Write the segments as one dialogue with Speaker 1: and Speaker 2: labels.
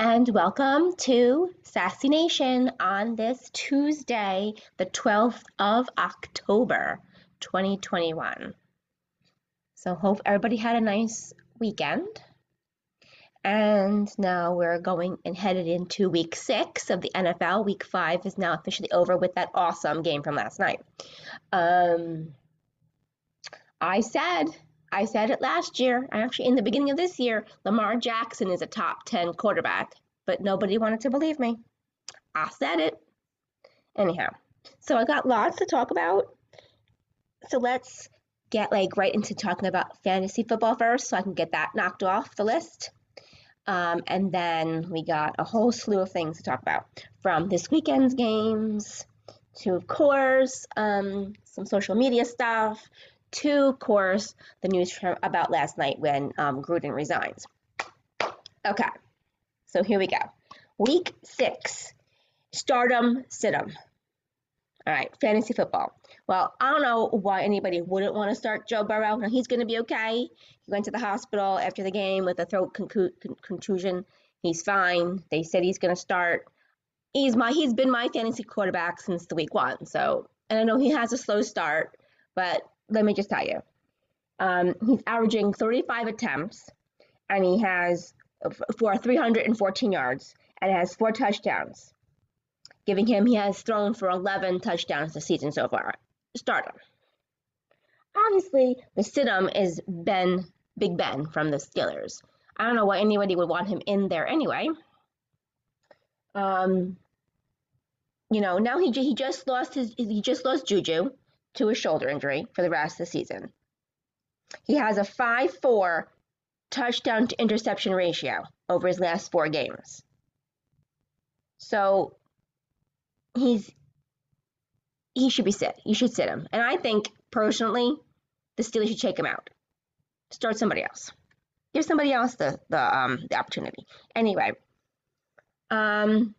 Speaker 1: and welcome to Sassy Nation on this Tuesday, the 12th of October, 2021. So, hope everybody had a nice weekend. And now we're going and headed into week six of the NFL. Week five is now officially over with that awesome game from last night. Um, I said I said it last year, actually in the beginning of this year, Lamar Jackson is a top 10 quarterback, but nobody wanted to believe me. I said it. Anyhow, so I got lots to talk about. So let's get like right into talking about fantasy football first so I can get that knocked off the list. Um, and then we got a whole slew of things to talk about from this weekend's games to, of course, um, some social media stuff to, course, the news from, about last night when um, Gruden resigns. Okay, so here we go. Week six, stardom, situm. All right, fantasy football. Well, I don't know why anybody wouldn't want to start Joe Burrow. Now, he's going to be okay. He went to the hospital after the game with a throat con- contusion. He's fine. They said he's going to start. He's my he's been my fantasy quarterback since the week one. So, and I know he has a slow start, but let me just tell you, um, he's averaging 35 attempts, and he has for 314 yards, and has four touchdowns, giving him he has thrown for 11 touchdowns this season so far. Start. Obviously, the situm is Ben Big Ben from the Steelers. I don't know why anybody would want him in there anyway. Um, you know, now he he just lost his he just lost Juju to a shoulder injury for the rest of the season. He has a 5 4 touchdown to interception ratio over his last four games. So he's he should be sit. You should sit him. And I think personally, the Steelers should take him out. Start somebody else. Give somebody else the the um the opportunity. Anyway, um,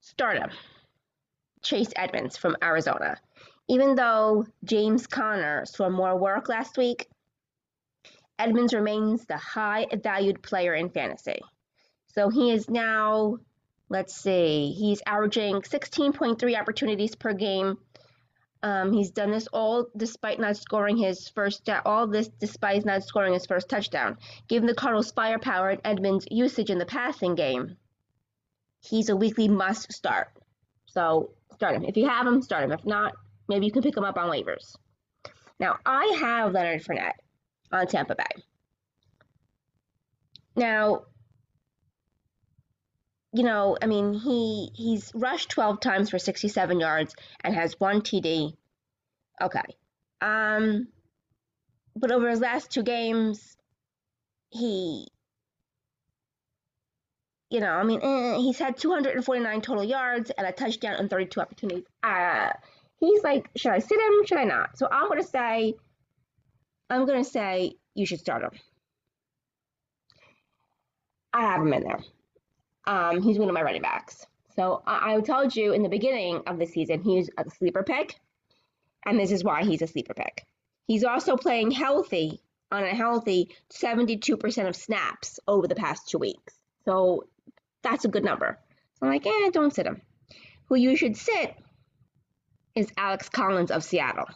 Speaker 1: start him. Chase Edmonds from Arizona. Even though James Conner saw more work last week, Edmonds remains the high valued player in fantasy. So he is now, let's see, he's averaging 16.3 opportunities per game. Um, he's done this all despite not scoring his first, all this despite not scoring his first touchdown. Given the Cardinals' firepower and Edmonds' usage in the passing game, he's a weekly must start. So start him. If you have him, start him. If not, maybe you can pick him up on waivers. Now, I have Leonard Fournette on Tampa Bay. Now, you know, I mean, he he's rushed 12 times for 67 yards and has one TD. Okay. Um, but over his last two games, he you know, I mean, eh, he's had 249 total yards and a touchdown and 32 opportunities. Uh, he's like, should I sit him? Should I not? So I'm going to say, I'm going to say you should start him. I have him in there. Um, he's one of my running backs. So I, I told you in the beginning of the season he's a sleeper pick, and this is why he's a sleeper pick. He's also playing healthy on a healthy 72% of snaps over the past two weeks. So that's a good number. So I'm like, eh, don't sit him. Who you should sit is Alex Collins of Seattle.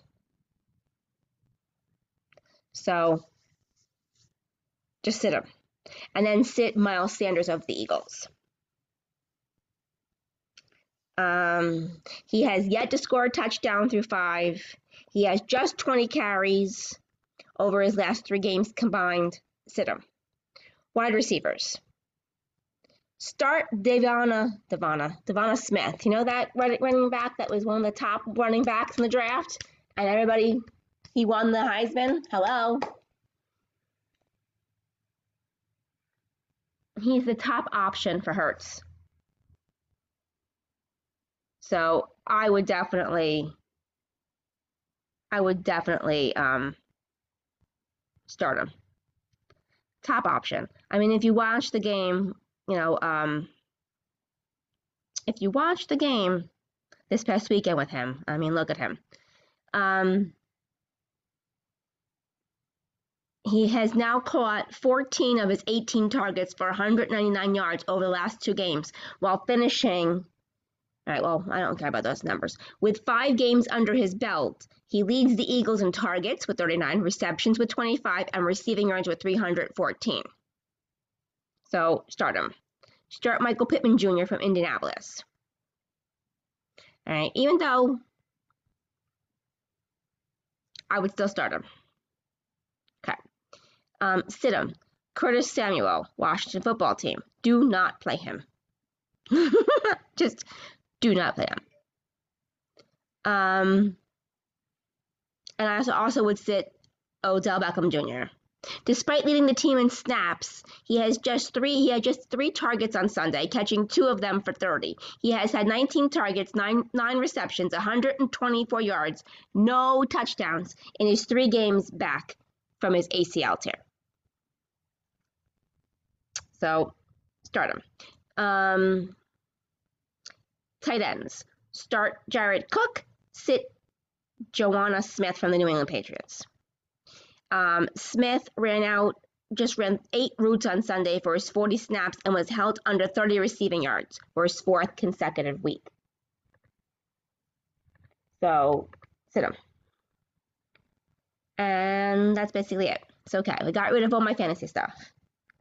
Speaker 1: So just sit him. And then sit Miles Sanders of the Eagles. Um, he has yet to score a touchdown through five. He has just 20 carries over his last three games combined. Sit him. Wide receivers. Start DeVonta, DeVonta, DeVonta Smith. You know that running back that was one of the top running backs in the draft, and everybody he won the Heisman. Hello. He's the top option for Hurts. So I would definitely, I would definitely um, start him. Top option. I mean, if you watch the game you know, um, if you watch the game this past weekend with him, I mean, look at him. Um, he has now caught 14 of his 18 targets for 199 yards over the last two games, while finishing. All right, well, I don't care about those numbers. With five games under his belt, he leads the Eagles in targets with 39, receptions with 25, and receiving yards with 314. So start him. Start Michael Pittman Jr. from Indianapolis. All right, even though I would still start him. Okay. Um, sit him. Curtis Samuel, Washington football team. Do not play him. Just do not play him. Um, and I also would sit Odell Beckham Jr. Despite leading the team in snaps, he has just three he had just three targets on Sunday, catching two of them for 30. He has had 19 targets, nine nine receptions, 124 yards, no touchdowns in his three games back from his ACL tear. So start him. Um, tight ends. Start Jared Cook, sit Jonnu Smith from the New England Patriots. Um, Smith ran out, just ran eight routes on Sunday for his 40 snaps and was held under 30 receiving yards for his fourth consecutive week. So, sit him. And that's basically it. It's okay. We got rid of all my fantasy stuff.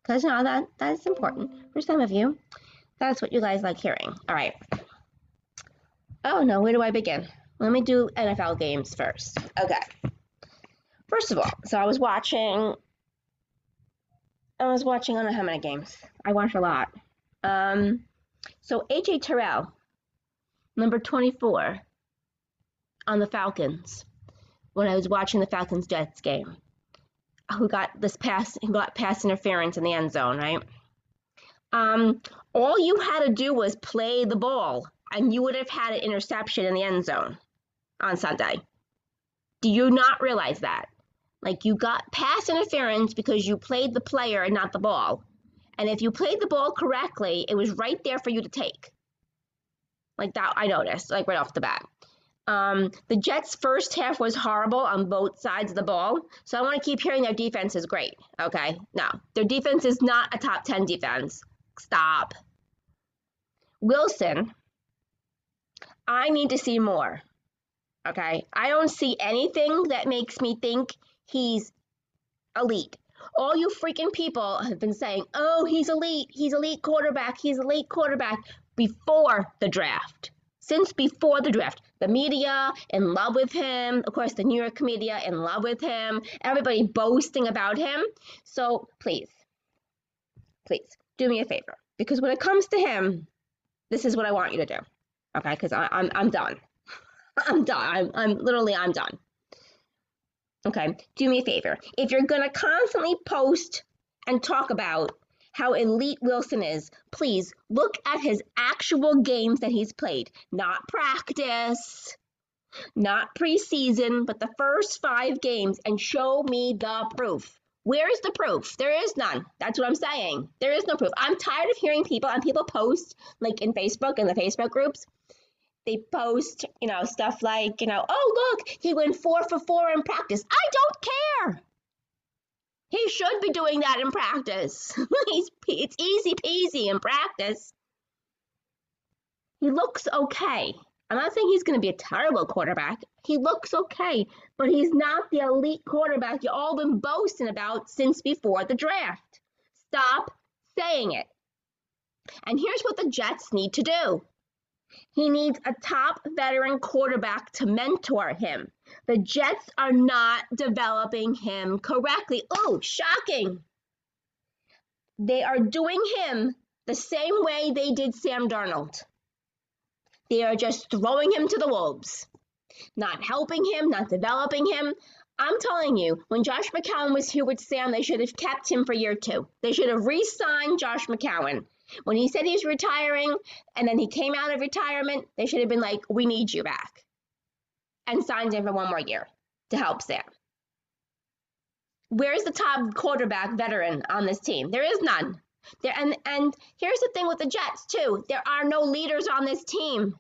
Speaker 1: Because, you know, that, that's important for some of you. That's what you guys like hearing. All right. Oh, no. Where do I begin? Let me do NFL games first. Okay. First of all, so I was watching. I was watching. I don't know how many games. I watch a lot. Um, so AJ Terrell, number twenty-four, on the Falcons. When I was watching the Falcons Jets game, who got this pass? Who got pass interference in the end zone? Right. Um, all you had to do was play the ball, and you would have had an interception in the end zone on Sunday. Do you not realize that? Like you got pass interference because you played the player and not the ball. And if you played the ball correctly, it was right there for you to take. Like that, I noticed, like right off the bat. Um, the Jets' first half was horrible on both sides of the ball. So I want to keep hearing their defense is great. Okay. No, their defense is not a top 10 defense. Stop. Wilson, I need to see more. Okay. I don't see anything that makes me think he's elite. All you freaking people have been saying, oh, he's elite, he's elite quarterback, he's elite quarterback before the draft. Since before the draft, the media in love with him, of course, the New York media in love with him, everybody boasting about him. So please, please do me a favor because when it comes to him, this is what I want you to do. Okay, because I'm I'm done. I'm done. I'm I'm literally I'm done. Okay, do me a favor. If you're going to constantly post and talk about how elite Wilson is, please look at his actual games that he's played, not practice, not preseason, but the first five games and show me the proof. Where is the proof? There is none. That's what I'm saying. There is no proof. I'm tired of hearing people and people post like in Facebook in the Facebook groups they post, you know, stuff like, you know, oh, look, he went four for four in practice. I don't care. He should be doing that in practice. It's easy peasy in practice. He looks okay. I'm not saying he's going to be a terrible quarterback. He looks okay, but he's not the elite quarterback you all been boasting about since before the draft. Stop saying it. And here's what the Jets need to do he needs a top veteran quarterback to mentor him. The Jets are not developing him correctly. Oh, shocking. They are doing him the same way they did Sam Darnold. They are just throwing him to the wolves, not helping him, not developing him. I'm telling you, when Josh McCown was here with Sam, they should have kept him for year two. They should have re signed Josh McCown. When he said he's retiring and then he came out of retirement, they should have been like, we need you back and signed him for one more year to help Sam. Where's the top quarterback veteran on this team? There is none. There and and here's the thing with the Jets too. There are no leaders on this team.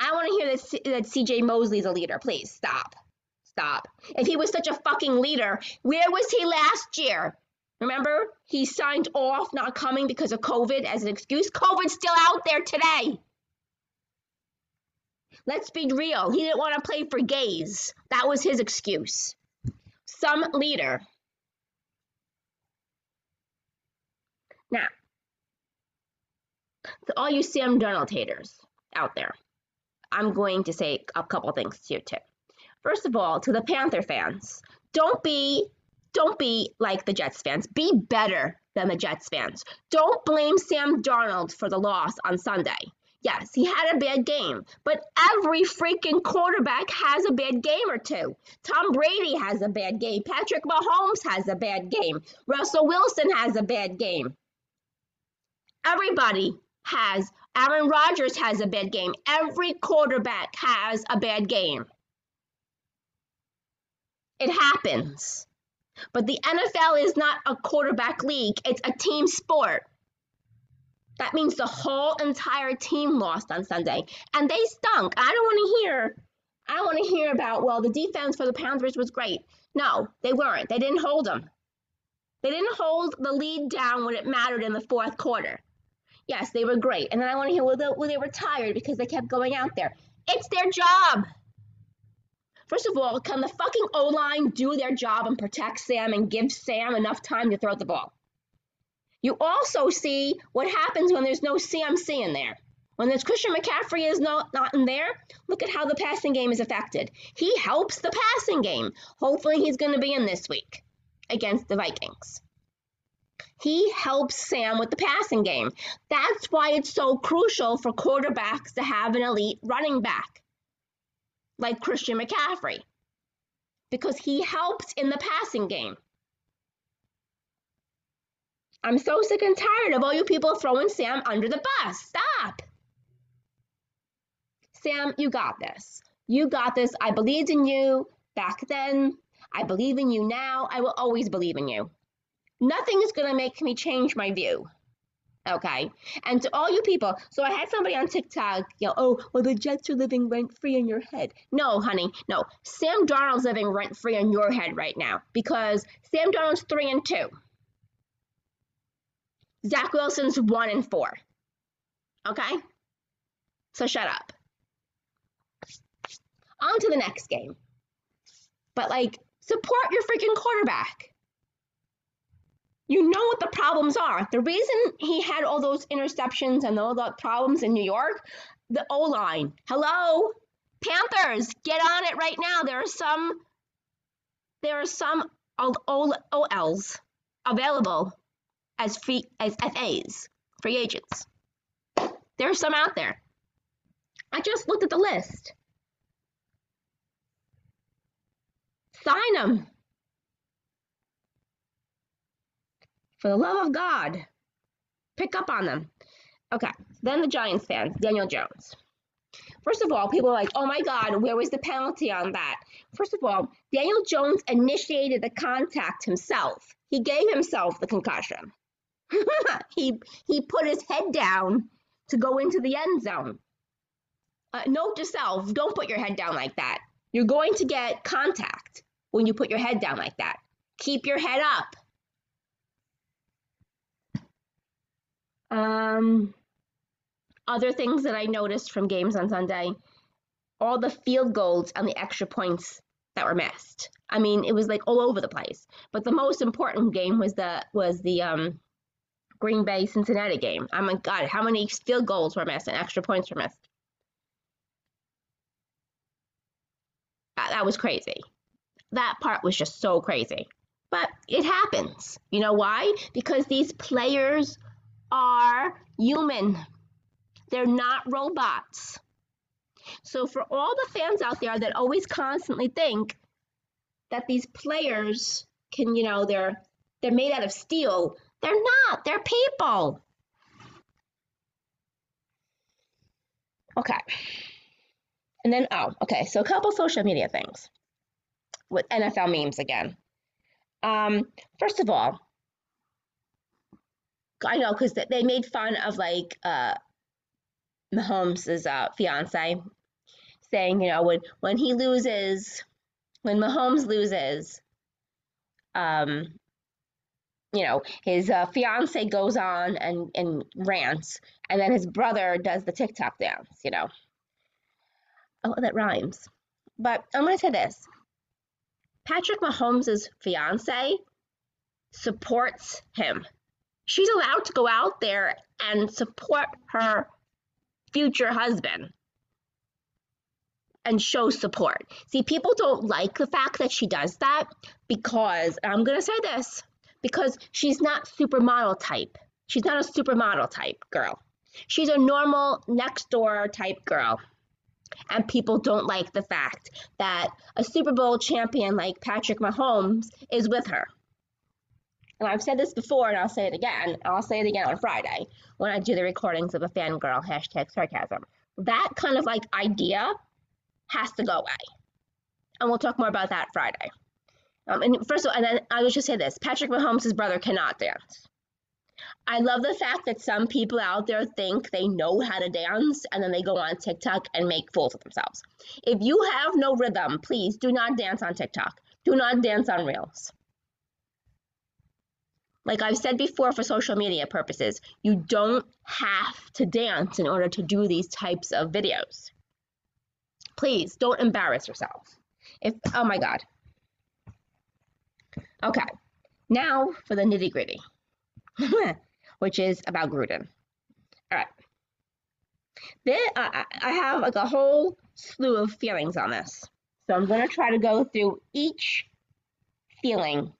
Speaker 1: I want to hear that, that CJ Mosley's a leader. Please stop. Stop. If he was such a fucking leader, where was he last year? Remember, he signed off not coming because of COVID as an excuse. COVID's still out there today. Let's be real. He didn't want to play for Gase. That was his excuse. Some leader. Now, to all you Sam Darnold haters out there, I'm going to say a couple things to you too. First of all, to the Panther fans, don't be don't be like the Jets fans. Be better than the Jets fans. Don't blame Sam Darnold for the loss on Sunday. Yes, he had a bad game, but every freaking quarterback has a bad game or two. Tom Brady has a bad game. Patrick Mahomes has a bad game. Russell Wilson has a bad game. Everybody has. Aaron Rodgers has a bad game. Every quarterback has a bad game. It happens. But the NFL is not a quarterback league, it's a team sport. That means the whole entire team lost on Sunday. And they stunk. I don't want to hear I don't want to hear about, well, the defense for the Panthers was great. No, they weren't. They didn't hold them. They didn't hold the lead down when it mattered in the fourth quarter. Yes, they were great. And then I want to hear, well, well they were tired because they kept going out there. It's their job. First of all, can the fucking O line do their job and protect Sam and give Sam enough time to throw the ball? You also see what happens when there's no CMC in there. When there's Christian McCaffrey is not, not in there, look at how the passing game is affected. He helps the passing game. Hopefully, he's going to be in this week against the Vikings. He helps Sam with the passing game. That's why it's so crucial for quarterbacks to have an elite running back like Christian McCaffrey because he helps in the passing game. I'm so sick and tired of all you people throwing Sam under the bus. Stop. Sam, you got this. You got this. I believed in you back then. I believe in you now. I will always believe in you. Nothing is going to make me change my view. Okay. And to all you people, so I had somebody on TikTok yell, oh, well, the Jets are living rent free in your head. No, honey, no. Sam Darnold's living rent free in your head right now because Sam Darnold's three and two. Zach Wilson's one and four. Okay? So shut up. On to the next game. But like, support your freaking quarterback. You know what the problems are. The reason he had all those interceptions and all the problems in New York, the O line. Hello, Panthers, get on it right now. There are some, there are some OLs available as free as FAs, free agents. There are some out there. I just looked at the list. Sign them. For the love of God, pick up on them. Okay, then the Giants fans, Daniel Jones. First of all, people are like, oh my God, where was the penalty on that? First of all, Daniel Jones initiated the contact himself. He gave himself the concussion. he he put his head down to go into the end zone. Uh, note to self: don't put your head down like that. You're going to get contact when you put your head down like that. Keep your head up. Um, other things that I noticed from games on Sunday: all the field goals and the extra points that were missed. I mean, it was like all over the place. But the most important game was the was the um, Green Bay Cincinnati game. I'm like, God, how many field goals were missed and extra points were missed? That, that was crazy. That part was just so crazy. But it happens. You know why? Because these players are human, they're not robots. So, for all the fans out there that always constantly think that these players can, you know, they're they're made out of steel, they're not. They're people. Okay. And then, oh, okay. So a couple social media things with NFL memes again. Um, first of all, I know because they made fun of like uh, Mahomes' uh, fiance, saying, you know, when when he loses, when Mahomes loses, um, you know, his uh, fiance goes on and, and rants, and then his brother does the TikTok dance, you know. Oh, that rhymes. But I'm to say this Patrick Mahomes' fiance supports him. She's allowed to go out there and support her future husband and show support. See, people don't like the fact that she does that because I'm going to say this because she's not supermodel type. She's not a supermodel type girl. She's a normal next door type girl. And people don't like the fact that a Super Bowl champion like Patrick Mahomes is with her. And I've said this before and I'll say it again. I'll say it again on Friday when I do the recordings of a fangirl, hashtag sarcasm. That kind of like idea has to go away. And we'll talk more about that Friday. Um, and first of all, and then I will just say this Patrick Mahomes' brother cannot dance. I love the fact that some people out there think they know how to dance and then they go on TikTok and make fools of themselves. If you have no rhythm, please do not dance on TikTok. Do not dance on Reels. Like I've said before for social media purposes, you don't have to dance in order to do these types of videos. Please don't embarrass yourself. If oh my god. Okay, now for the nitty gritty, which is about Gruden. All right. Then I, I have like a whole slew of feelings on this. So I'm going to try to go through each feeling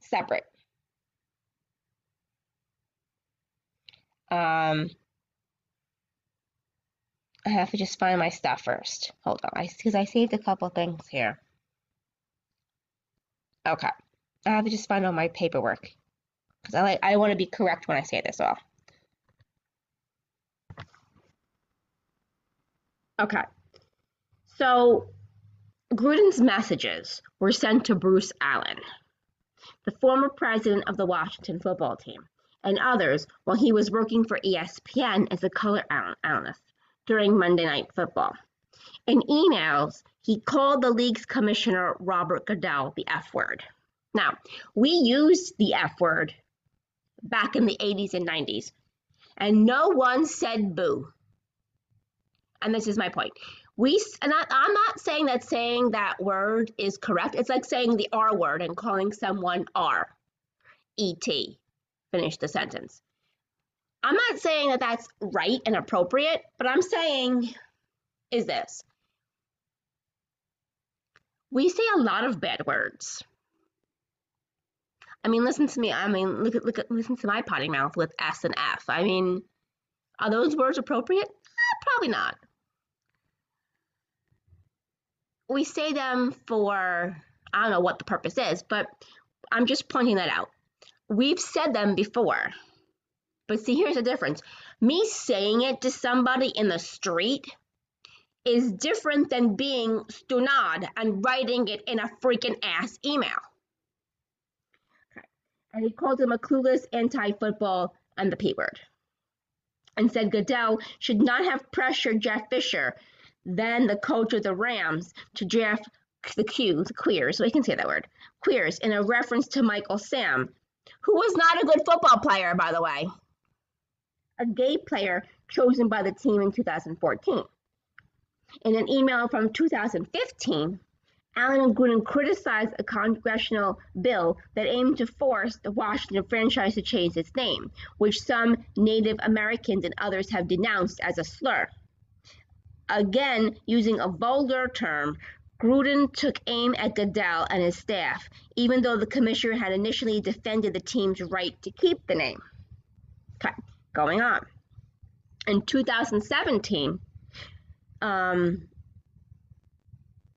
Speaker 1: separate. Um, I have to just find my stuff first. Hold on, I because I saved a couple things here. Okay, I have to just find all my paperwork because I like I want to be correct when I say this all. Okay, so Gruden's messages were sent to Bruce Allen, the former president of the Washington football team, and others while he was working for ESPN as a color analyst during Monday Night Football. In emails, he called the league's commissioner, Robert Goodell, the F word. Now, we used the F word back in the 80s and 90s, and no one said boo. And this is my point. We, and I, I'm not saying that saying that word is correct. It's like saying the R word and calling someone R, E-T. Finish the sentence. I'm not saying that that's right and appropriate, but I'm saying is this. We say a lot of bad words. I mean, listen to me. I mean, look at look at listen to my potty mouth with S and F. I mean, are those words appropriate? Eh, probably not. We say them for I don't know what the purpose is, but I'm just pointing that out. We've said them before. But see, here's the difference. Me saying it to somebody in the street is different than being stunad and writing it in a freaking ass email. Okay. And he called him a clueless anti-football and the P word. And said Goodell should not have pressured Jeff Fisher, then the coach of the Rams, to draft the Q, the queers, so I can say that word, queers, in a reference to Michael Sam, who was not a good football player, by the way a gay player chosen by the team in 2014. In an email from 2015, Allen and Gruden criticized a congressional bill that aimed to force the Washington franchise to change its name, which some Native Americans and others have denounced as a slur. Again, using a vulgar term, Gruden took aim at Goodell and his staff, even though the commissioner had initially defended the team's right to keep the name. Okay going on. In 2017, um,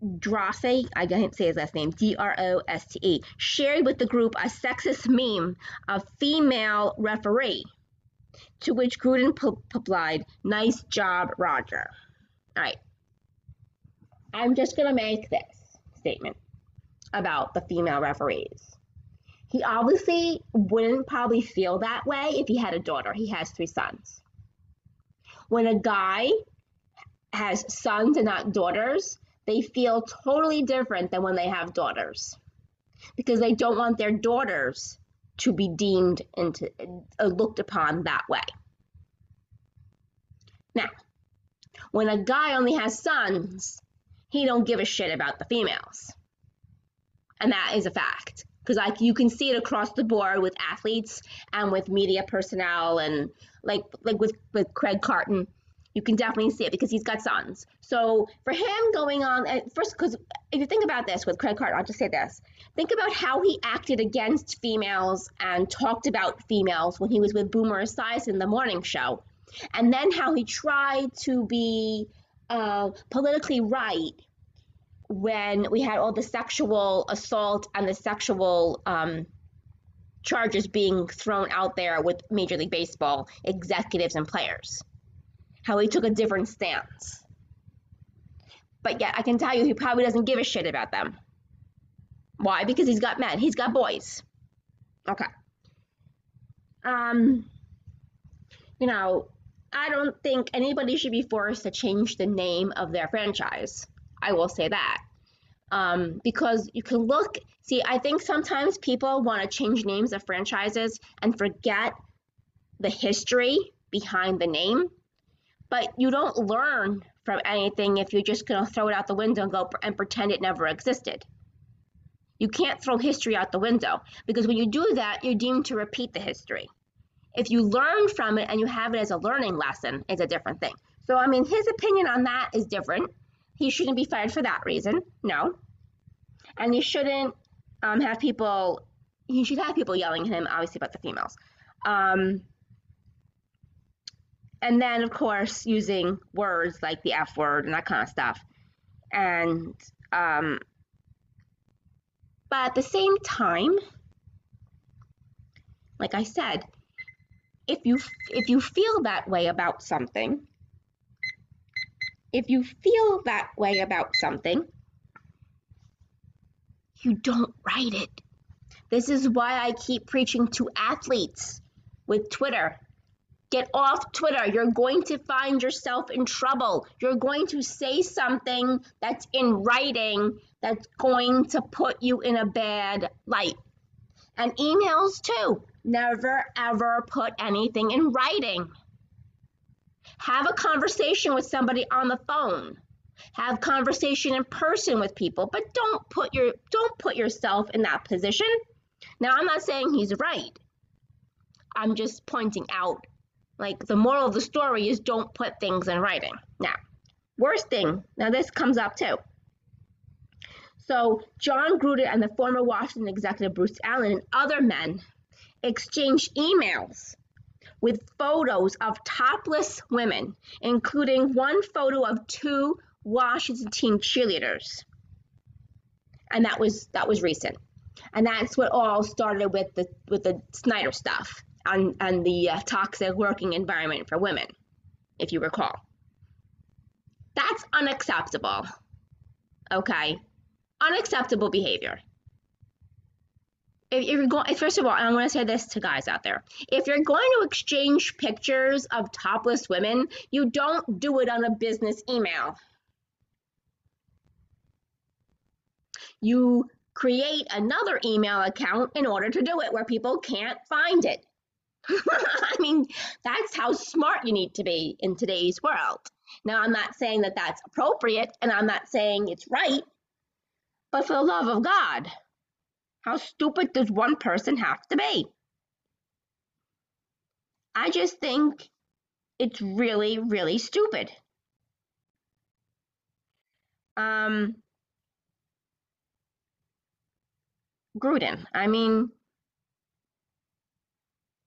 Speaker 1: Droste, I can't say his last name, D R O S T E, shared with the group a sexist meme of female referee, to which Gruden replied, Nice job, Roger. All right. I'm just going to make this statement about the female referees. He obviously wouldn't probably feel that way if he had a daughter. He has three sons. When a guy has sons and not daughters, they feel totally different than when they have daughters because they don't want their daughters to be deemed into uh, looked upon that way. Now, when a guy only has sons, he don't give a shit about the females. And that is a fact. Because like you can see it across the board with athletes and with media personnel and like like with, with Craig Carton, you can definitely see it because he's got sons. So for him going on first, because if you think about this with Craig Carton, I'll just say this: think about how he acted against females and talked about females when he was with Boomer Esiason in the morning show, and then how he tried to be uh, politically right when we had all the sexual assault and the sexual um, charges being thrown out there with Major League Baseball executives and players. How he took a different stance. But yet, I can tell you, he probably doesn't give a shit about them. Why? Because he's got men, he's got boys. Okay. Um, you know, I don't think anybody should be forced to change the name of their franchise. I will say that. Um, because you can look, see, I think sometimes people want to change names of franchises and forget the history behind the name. But you don't learn from anything if you're just going to throw it out the window and go and pretend it never existed. You can't throw history out the window because when you do that, you're deemed to repeat the history. If you learn from it and you have it as a learning lesson, it's a different thing. So, I mean, his opinion on that is different. He shouldn't be fired for that reason. No. And he shouldn't um, have people, he should have people yelling at him, obviously, about the females. Um, and then, of course, using words like the F word and that kind of stuff. And, um, but at the same time, like I said, if you if you feel that way about something, if you feel that way about something, you don't write it. This is why I keep preaching to athletes with Twitter. Get off Twitter. You're going to find yourself in trouble. You're going to say something that's in writing that's going to put you in a bad light. And emails too. Never ever put anything in writing. Have a conversation with somebody on the phone. Have conversation in person with people, but don't put your don't put yourself in that position. Now, I'm not saying he's right. I'm just pointing out like the moral of the story is don't put things in writing. Now, worst thing, now this comes up too. So, Jon Gruden and the former Washington executive Bruce Allen and other men exchanged emails with photos of topless women, including one photo of two Washington team cheerleaders. And that was that was recent. And that's what all started with the with the Snyder stuff and, and the uh, toxic working environment for women, if you recall. That's unacceptable. Okay? Unacceptable behavior if you're going, first of all, I want to say this to guys out there. If you're going to exchange pictures of topless women, you don't do it on a business email. You create another email account in order to do it where people can't find it. I mean, that's how smart you need to be in today's world. Now, I'm not saying that that's appropriate and I'm not saying it's right, but for the love of God, how stupid does one person have to be? I just think it's really, really stupid. Um, Gruden, I mean,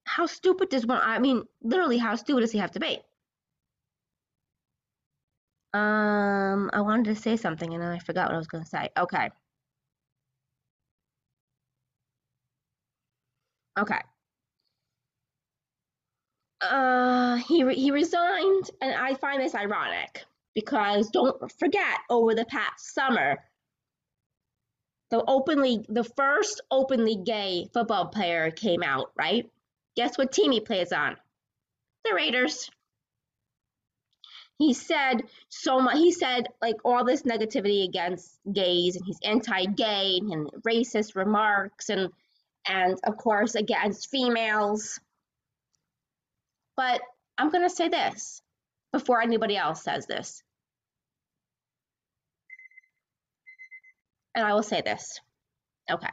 Speaker 1: how stupid does one, I mean, literally, how stupid does he have to be? Um, I wanted to say something and then I forgot what I was going to say. Okay. Okay. Uh, he he resigned, and I find this ironic because don't forget, over the past summer, the openly the first openly gay football player came out. Right? Guess what team he plays on? The Raiders. He said so much. He said like all this negativity against gays, and he's anti-gay and racist remarks, and and of course against females. But I'm gonna say this before anybody else says this, and I will say this. Okay.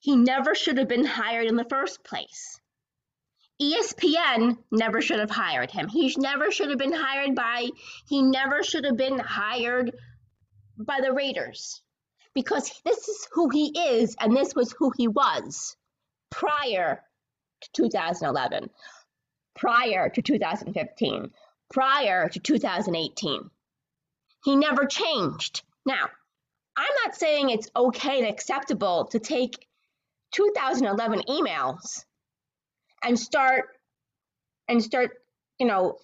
Speaker 1: He never should have been hired in the first place. ESPN never should have hired him. He never should have been hired by, he never should have been hired by the Raiders because this is who he is and this was who he was prior to 2011, prior to 2015, prior to 2018. He never changed. Now, I'm not saying it's okay and acceptable to take 2011 emails and start and start, you know,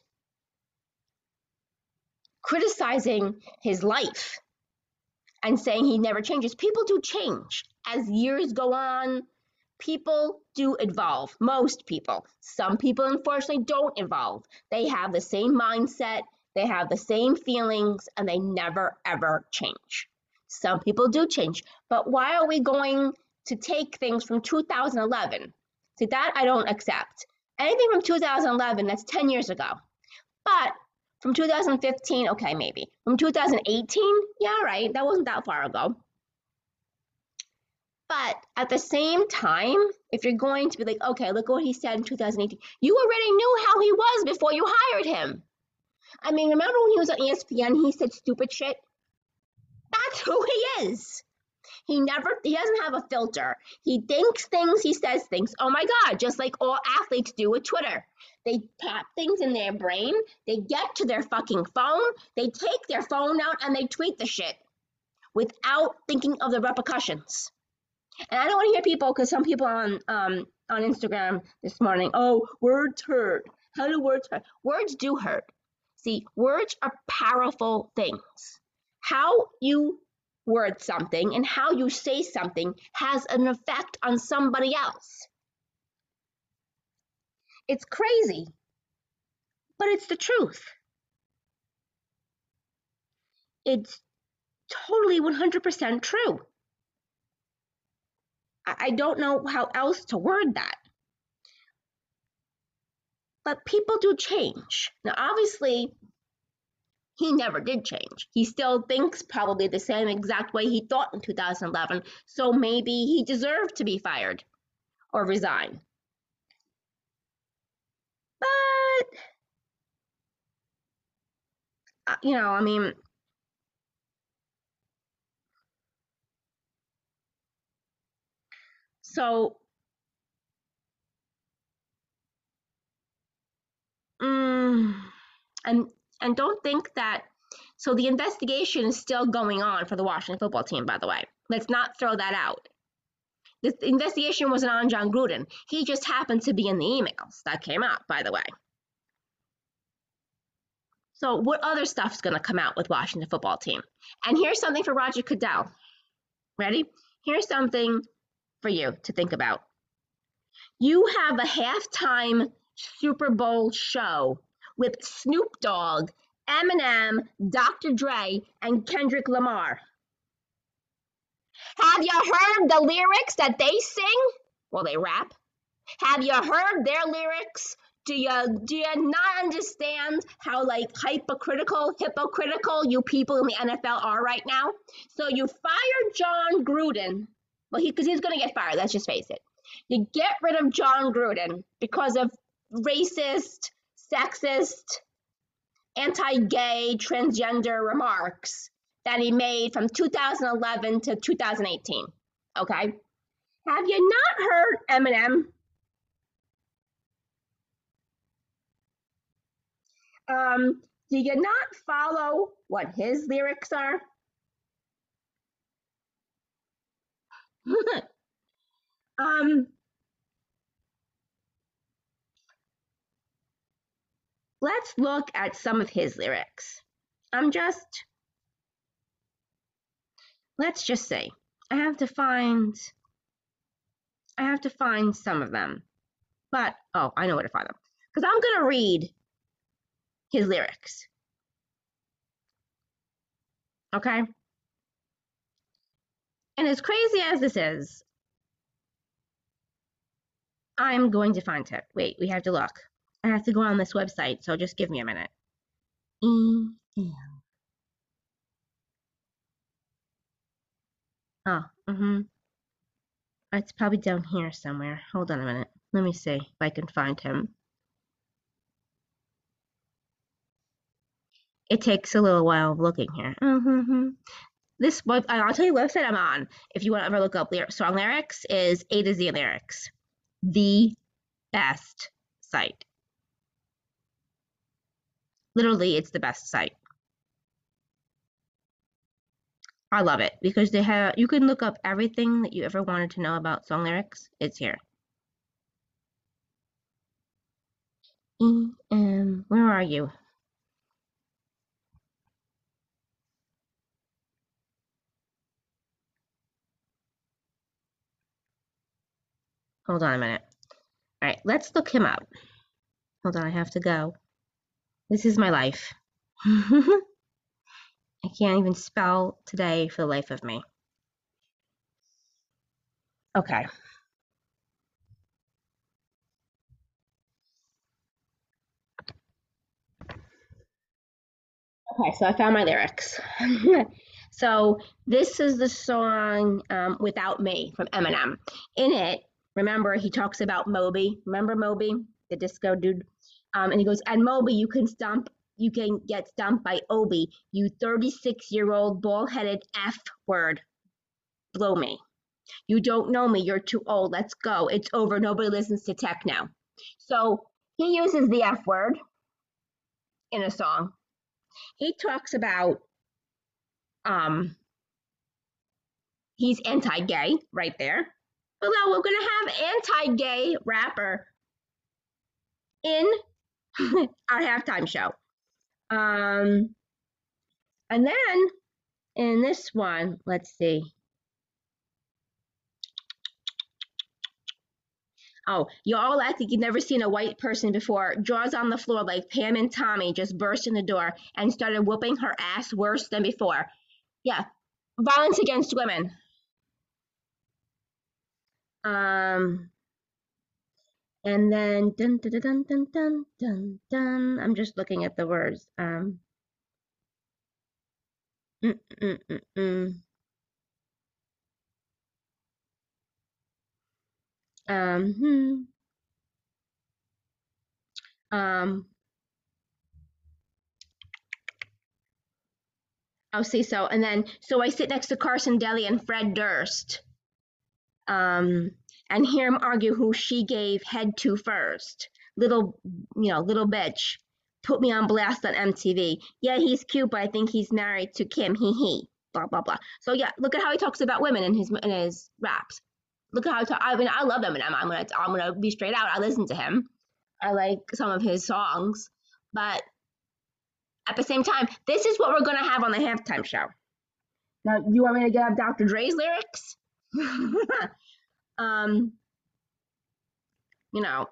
Speaker 1: criticizing his life and saying he never changes. People do change as years go on. People do evolve. Most people. Some people, unfortunately, don't evolve. They have the same mindset, they have the same feelings, and they never ever change. Some people do change. But why are we going to take things from 2011 See, that I don't accept. Anything from 2011, that's 10 years ago. But from 2015, okay, maybe. From 2018, yeah, right, that wasn't that far ago. But at the same time, if you're going to be like, okay, look what he said in 2018, you already knew how he was before you hired him. I mean, remember when he was on ESPN, he said stupid shit? That's who he is. He never, he doesn't have a filter. He thinks things, he says things. Oh my God, just like all athletes do with Twitter. They pop things in their brain, they get to their fucking phone, they take their phone out and they tweet the shit without thinking of the repercussions. And I don't want to hear people, because some people on um, on Instagram this morning, oh, words hurt. How do words hurt? Words do hurt. See, words are powerful things. How you word something and how you say something has an effect on somebody else. It's crazy, but it's the truth. It's totally 100% true. I don't know how else to word that. But people do change. Now, obviously, he never did change. He still thinks probably the same exact way he thought in 2011. So maybe he deserved to be fired or resign. But, you know, I mean, so, mm, and and don't think that. So the investigation is still going on for the Washington football team, by the way. Let's not throw that out. The investigation wasn't on Jon Gruden. He just happened to be in the emails that came out, by the way. So what other stuff's going to come out with Washington football team? And here's something for Roger Goodell. Ready? Here's something for you to think about. You have a halftime Super Bowl show with Snoop Dogg, Eminem, Dr. Dre, and Kendrick Lamar. Have you heard the lyrics that they sing? Well, they rap. Have you heard their lyrics? Do you do you not understand how like hypocritical, hypocritical you people in the NFL are right now? So you fire Jon Gruden. Well, he because he's gonna get fired. Let's just face it. You get rid of Jon Gruden because of racist, sexist, anti gay, transgender remarks that he made from 2011 to 2018. Okay? Have you not heard Eminem? Um, do you not follow what his lyrics are? um, let's look at some of his lyrics. I'm just, let's just say, I have to find, I have to find some of them. But, oh, I know where to find them. Because I'm going to read his lyrics. Okay? And as crazy as this is, I'm going to find it. Wait, we have to look. I have to go on this website, so just give me a minute. E-M. Oh, mm-hmm. It's probably down here somewhere. Hold on a minute. Let me see if I can find him. It takes a little while of looking here. Mm-hmm. This web, I'll tell you what website I'm on. If you want to ever look up song lyrics, is A to Z lyrics. The best site. Literally, it's the best site. I love it because they have you can look up everything that you ever wanted to know about song lyrics. It's here. Um, where are you? Hold on a minute. All right, let's look him up. Hold on, I have to go. This is my life. I can't even spell today for the life of me. Okay. Okay, so I found my lyrics. so this is the song um, "Without Me" from Eminem. In it, remember he talks about Moby. Remember Moby, the disco dude, um, and he goes, "And Moby, you can stomp you can get stumped by Obi, you 36 year old bald headed F word. Blow me. You don't know me. You're too old. Let's go. It's over. Nobody listens to tech now. So he uses the F word in a song. He talks about um he's anti-gay right there. Well now we're gonna have anti-gay rapper in our halftime show. Um, and then in this one, let's see. Oh, you all act like you've never seen a white person before. Jaws on the floor like Pam and Tommy just burst in the door and started whooping her ass worse than before. Yeah, violence against women. Um, and then dun dun dun dun dun dun dun. I'm just looking at the words. Um. Mm, mm, mm, mm. Um. Hmm. Um. Oh, see, so, and then, so I sit next to Carson Daly and Fred Durst. Um, and hear him argue who she gave head to first. Little, you know, little bitch. Put me on blast on MTV. Yeah, he's cute, but I think he's married to Kim. He he. Blah blah blah. So yeah, look at how he talks about women in his in his raps. Look at how he talk, I mean, I love Eminem. I'm gonna I'm gonna be straight out. I listen to him. I like some of his songs, but at the same time, this is what we're gonna have on the halftime show. Now, you want me to get up Dr. Dre's lyrics? um, you know,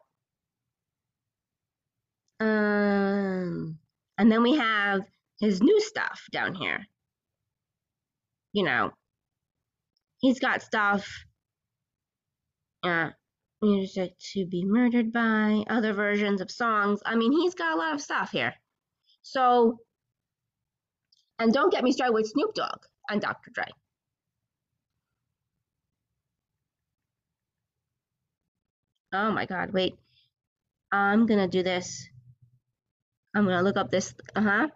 Speaker 1: um, and then we have his new stuff down here. You know, he's got stuff. Uh, music to be murdered by other versions of songs. I mean, he's got a lot of stuff here. So, and don't get me started with Snoop Dogg and Dr. Dre. Oh my God, wait. I'm gonna do this. I'm gonna look up this, uh-huh.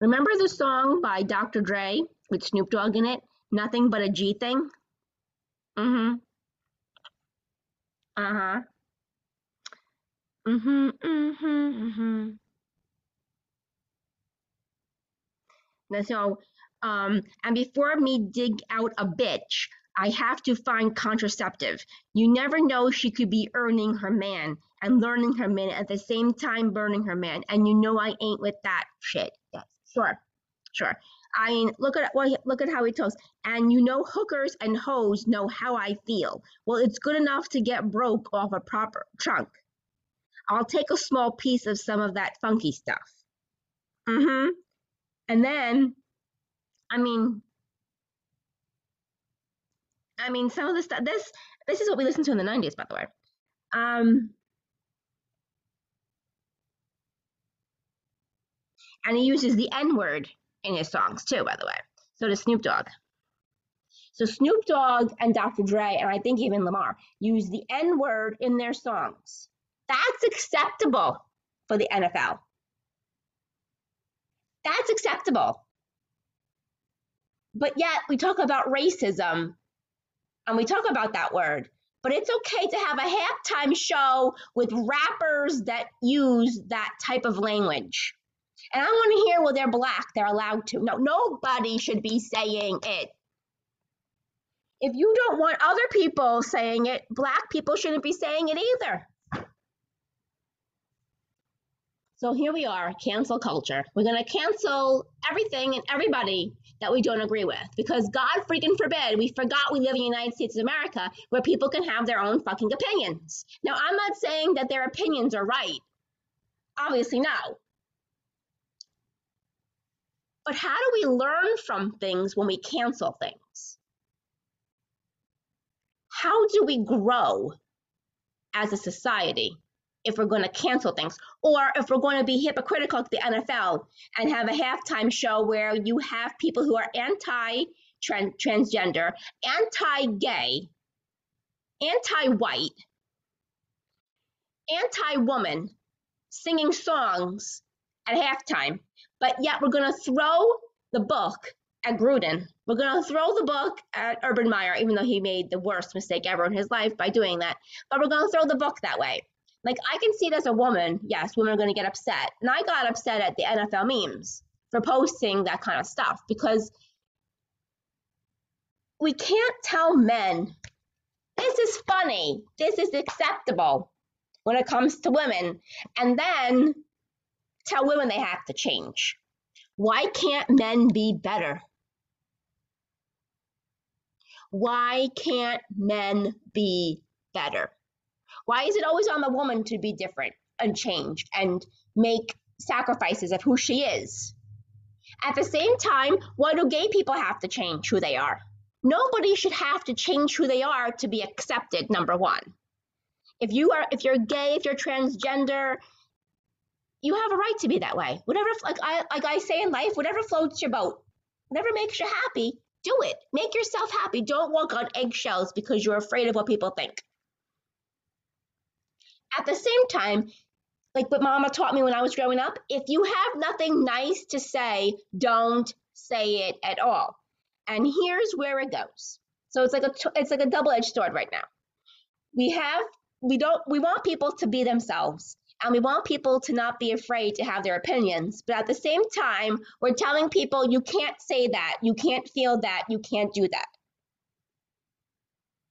Speaker 1: Remember the song by Dr. Dre with Snoop Dogg in it? Nothing but a G thing? Mm-hmm. Uh-huh. Mm-hmm, mm-hmm, mm-hmm. So, um, and before me dig out a bitch, I have to find contraceptive. You never know she could be earning her man and learning her man at the same time burning her man. And you know I ain't with that shit. Yes, sure, sure. I mean, look at what look at how he talks. And you know, hookers and hoes know how I feel. Well, it's good enough to get broke off a proper trunk. I'll take a small piece of some of that funky stuff. Mm-hmm. And then, I mean, I mean, some of the stuff. This this is what we listened to in the '90s, by the way. Um, and he uses the N word in his songs too, by the way. So does Snoop Dogg. So Snoop Dogg and Dr. Dre, and I think even Lamar, use the N word in their songs. That's acceptable for the NFL. That's acceptable. But yet we talk about racism and we talk about that word. But it's okay to have a halftime show with rappers that use that type of language. And I want to hear, well, they're black, they're allowed to. No, nobody should be saying it. If you don't want other people saying it, black people shouldn't be saying it either. So here we are, cancel culture. We're going to cancel everything and everybody that we don't agree with because God freaking forbid we forgot we live in the United States of America where people can have their own fucking opinions. Now, I'm not saying that their opinions are right. Obviously, no. But how do we learn from things when we cancel things? How do we grow as a society if we're going to cancel things or if we're going to be hypocritical to the NFL and have a halftime show where you have people who are anti transgender, anti gay, anti white, anti woman singing songs at halftime, but yet we're going to throw the book at Gruden. We're going to throw the book at Urban Meyer, even though he made the worst mistake ever in his life by doing that. But we're going to throw the book that way. Like I can see it as a woman, yes, women are going to get upset. And I got upset at the NFL memes for posting that kind of stuff because we can't tell men this is funny, this is acceptable when it comes to women, and then tell women they have to change. Why can't men be better? Why can't men be better? Why is it always on the woman to be different and change and make sacrifices of who she is? At the same time, why do gay people have to change who they are? Nobody should have to change who they are to be accepted, number one. If you are if you're gay, if you're transgender, you have a right to be that way. Whatever like I like I say in life, whatever floats your boat, whatever makes you happy, do it. Make yourself happy. Don't walk on eggshells because you're afraid of what people think. At the same time, like what mama taught me when I was growing up, if you have nothing nice to say, don't say it at all. And here's where it goes. So it's like a it's like a double-edged sword right now. We have we don't we want people to be themselves and we want people to not be afraid to have their opinions but at the same time we're telling people you can't say that you can't feel that you can't do that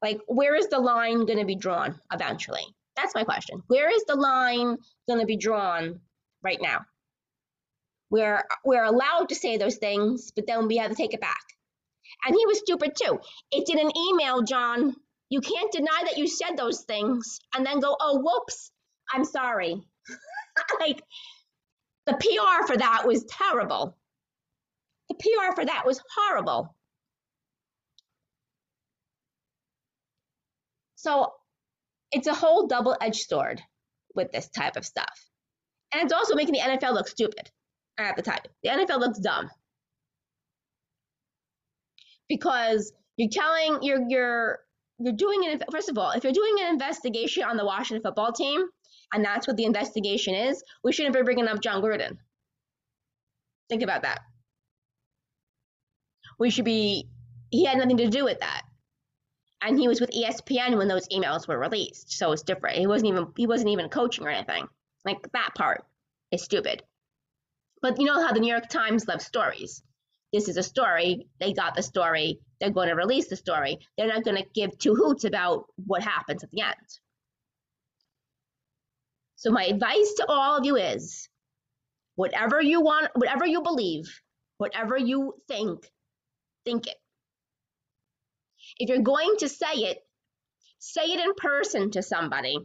Speaker 1: like where is the line going to be drawn eventually that's my question. Where is the line going to be drawn right now? We're, we're allowed to say those things, but then we have to take it back. And he was stupid too. It's in an email, John. You can't deny that you said those things and then go, oh, whoops, I'm sorry. like, the PR for that was terrible. The PR for that was horrible. So it's a whole double edged sword with this type of stuff. And it's also making the NFL look stupid at the time. The NFL looks dumb. Because you're telling you're you're you're doing an first of all, if you're doing an investigation on the Washington football team, and that's what the investigation is, we shouldn't be bringing up Jon Gruden. Think about that. We should be. He had nothing to do with that and he was with ESPN when those emails were released. So it's different. He wasn't even he wasn't even coaching or anything. Like that part is stupid. But you know how the New York Times loves stories. This is a story. They got the story. They're going to release the story. They're not going to give two hoots about what happens at the end. So my advice to all of you is whatever you want, whatever you believe, whatever you think, think it. If you're going to say it, say it in person to somebody.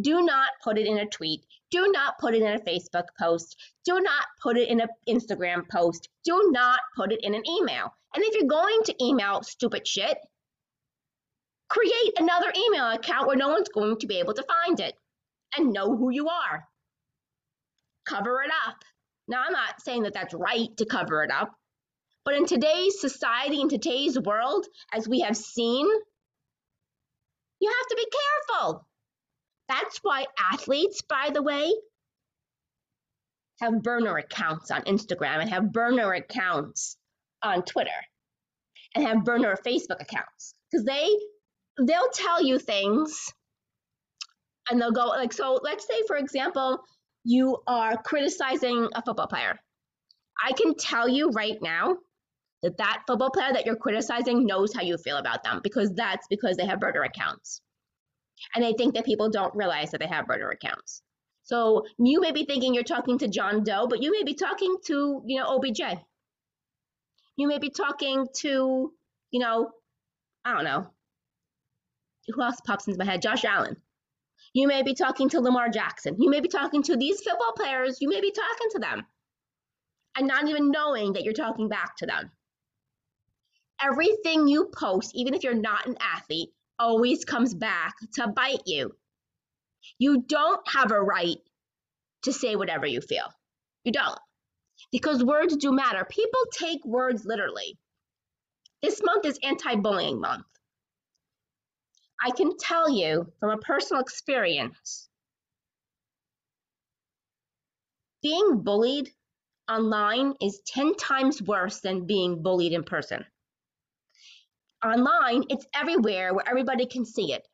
Speaker 1: Do not put it in a tweet. Do not put it in a Facebook post. Do not put it in an Instagram post. Do not put it in an email. And if you're going to email stupid shit, create another email account where no one's going to be able to find it and know who you are. Cover it up. Now, I'm not saying that that's right to cover it up, but in today's society, in today's world, as we have seen, you have to be careful. That's why athletes, by the way, have burner accounts on Instagram and have burner accounts on Twitter and have burner Facebook accounts because they they'll tell you things and they'll go like so let's say for example you are criticizing a football player i can tell you right now that that football player that you're criticizing knows how you feel about them because that's because they have burner accounts. And they think that people don't realize that they have burner accounts. So you may be thinking you're talking to john doe but you may be talking to you know obj you may be talking to you know i don't know. Who else pops into my head? Josh allen. You may be talking to lamar jackson. You may be talking to these football players. You may be talking to them. And not even knowing that you're talking back to them everything you post, even if you're not an athlete, always comes back to bite you. You don't have a right to say whatever you feel. You don't. Because words do matter. People take words literally. This month is anti bullying month. I can tell you from a personal experience being bullied online is 10 times worse than being bullied in person online it's everywhere where everybody can see it.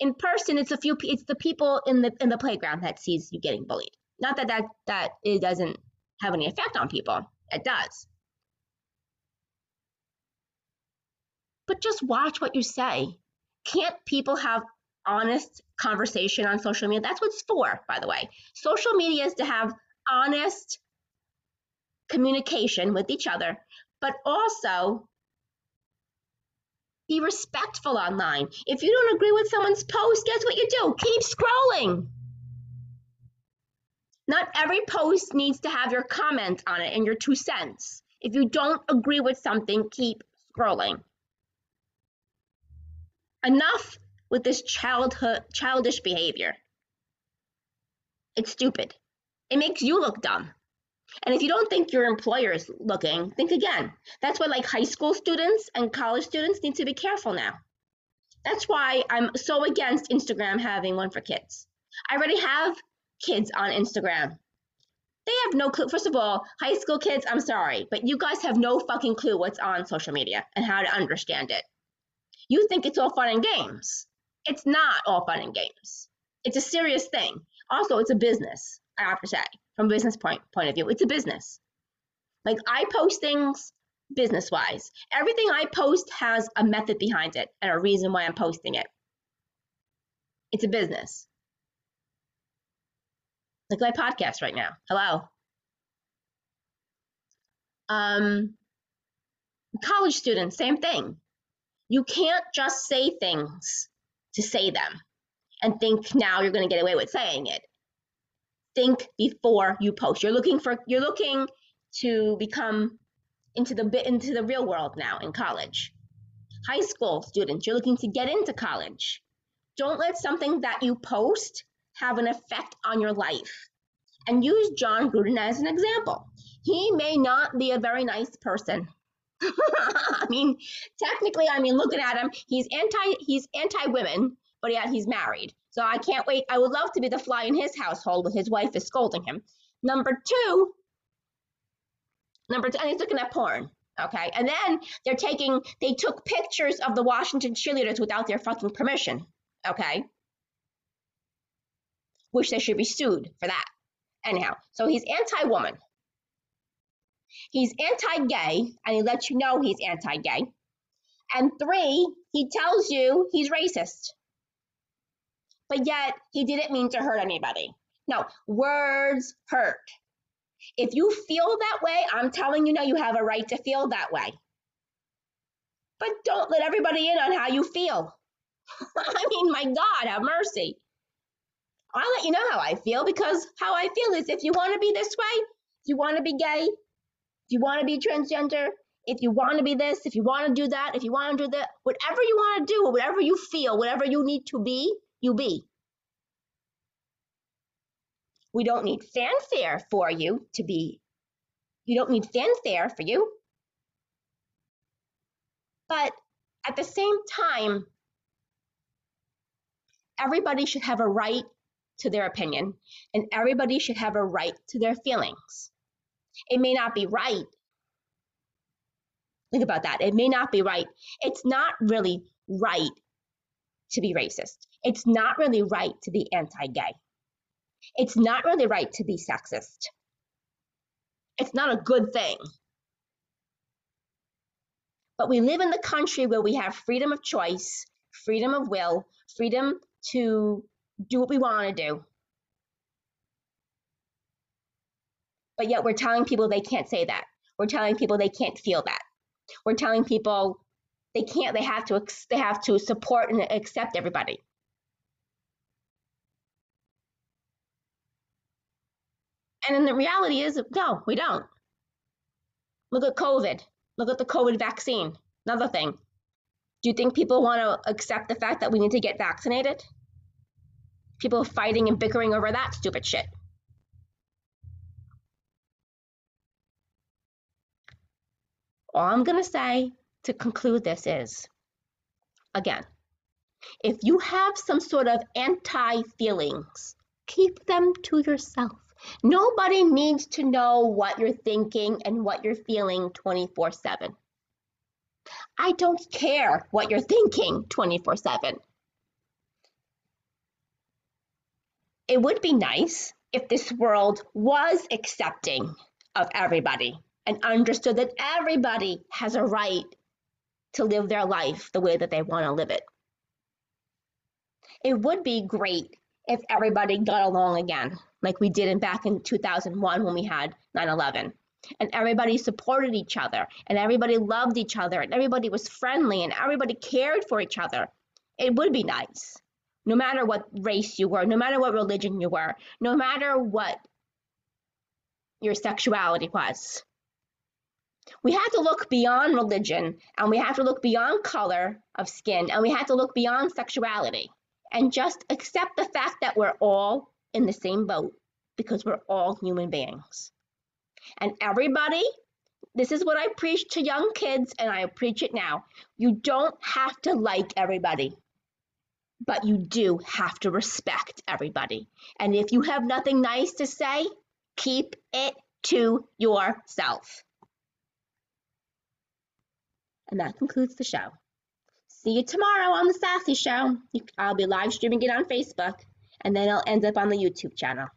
Speaker 1: In person it's a few it's the people in the in the playground that sees you getting bullied. Not that that that it doesn't have any effect on people it does. But just watch what you say. Can't people have honest conversation on social media? That's what it's for by the way. Social media is to have honest communication with each other but also be respectful online. If you don't agree with someone's post, guess what you do? Keep scrolling. Not every post needs to have your comment on it and your two cents. If you don't agree with something, keep scrolling. Enough with this childhood childish behavior. It's stupid. It makes you look dumb. And if you don't think your employer is looking, think again. That's why like high school students and college students need to be careful now. That's why I'm so against Instagram having one for kids. I already have kids on Instagram. They have no clue. First of all, high school kids, I'm sorry, but you guys have no fucking clue what's on social media and how to understand it. You think it's all fun and games. It's not all fun and games. It's a serious thing. Also, it's a business, I have to say from business point point of view. It's a business. Like I post things business wise. Everything I post has a method behind it and a reason why I'm posting it. It's a business. Like my podcast right now. Hello. Um, college students, same thing. You can't just say things to say them and think now you're going to get away with saying it think before you post. You're looking for you're looking to become into the bit into the real world now in college. High school students, you're looking to get into college. Don't let something that you post have an effect on your life. And use John Gruden as an example. He may not be a very nice person. I mean, technically, I mean, looking at him, he's anti he's anti women, but yeah, he's married. So I can't wait. I would love to be the fly in his household when his wife is scolding him. Number two, number two, and he's looking at porn. Okay. And then they're taking, they took pictures of the Washington cheerleaders without their fucking permission. Okay. Which they should be sued for that. Anyhow, so he's anti woman. He's anti gay, and he lets you know he's anti gay. And three, he tells you he's racist but yet he didn't mean to hurt anybody. No, words hurt. If you feel that way, I'm telling you now, you have a right to feel that way. But don't let everybody in on how you feel. I mean, my God, have mercy. I'll let you know how I feel because how I feel is if you want to be this way, if you want to be gay, if you want to be transgender, if you want to be this, if you want to do that, if you want to do that, whatever you want to do, whatever you feel, whatever you need to be, you be. We don't need fanfare for you to be. You don't need fanfare for you. But at the same time, everybody should have a right to their opinion and everybody should have a right to their feelings. It may not be right. Think about that. It may not be right. It's not really right to be racist. It's not really right to be anti gay. It's not really right to be sexist. It's not a good thing. But we live in the country where we have freedom of choice, freedom of will, freedom to do what we want to do. But yet we're telling people they can't say that. We're telling people they can't feel that. We're telling people they can't, they have to, they have to support and accept everybody. And then the reality is, no, we don't. Look at COVID. Look at the COVID vaccine. Another thing. Do you think people want to accept the fact that we need to get vaccinated? People fighting and bickering over that stupid shit. All I'm going to say to conclude this is again, if you have some sort of anti feelings, keep them to yourself. Nobody needs to know what you're thinking and what you're feeling 24 7. I don't care what you're thinking 24 7. It would be nice if this world was accepting of everybody and understood that everybody has a right to live their life the way that they want to live it. It would be great if everybody got along again, like we did in back in 2001 when we had 9 11 and everybody supported each other and everybody loved each other and everybody was friendly and everybody cared for each other, it would be nice. No matter what race you were, no matter what religion you were, no matter what your sexuality was. We have to look beyond religion and we have to look beyond color of skin and we have to look beyond sexuality and just accept the fact that we're all in the same boat because we're all human beings. And everybody, this is what I preach to young kids, and I preach it now. You don't have to like everybody, but you do have to respect everybody. And if you have nothing nice to say, keep it to yourself. And that concludes the show. See you tomorrow on The Sassy Show. I'll be live streaming it on Facebook, and then it'll end up on the YouTube channel.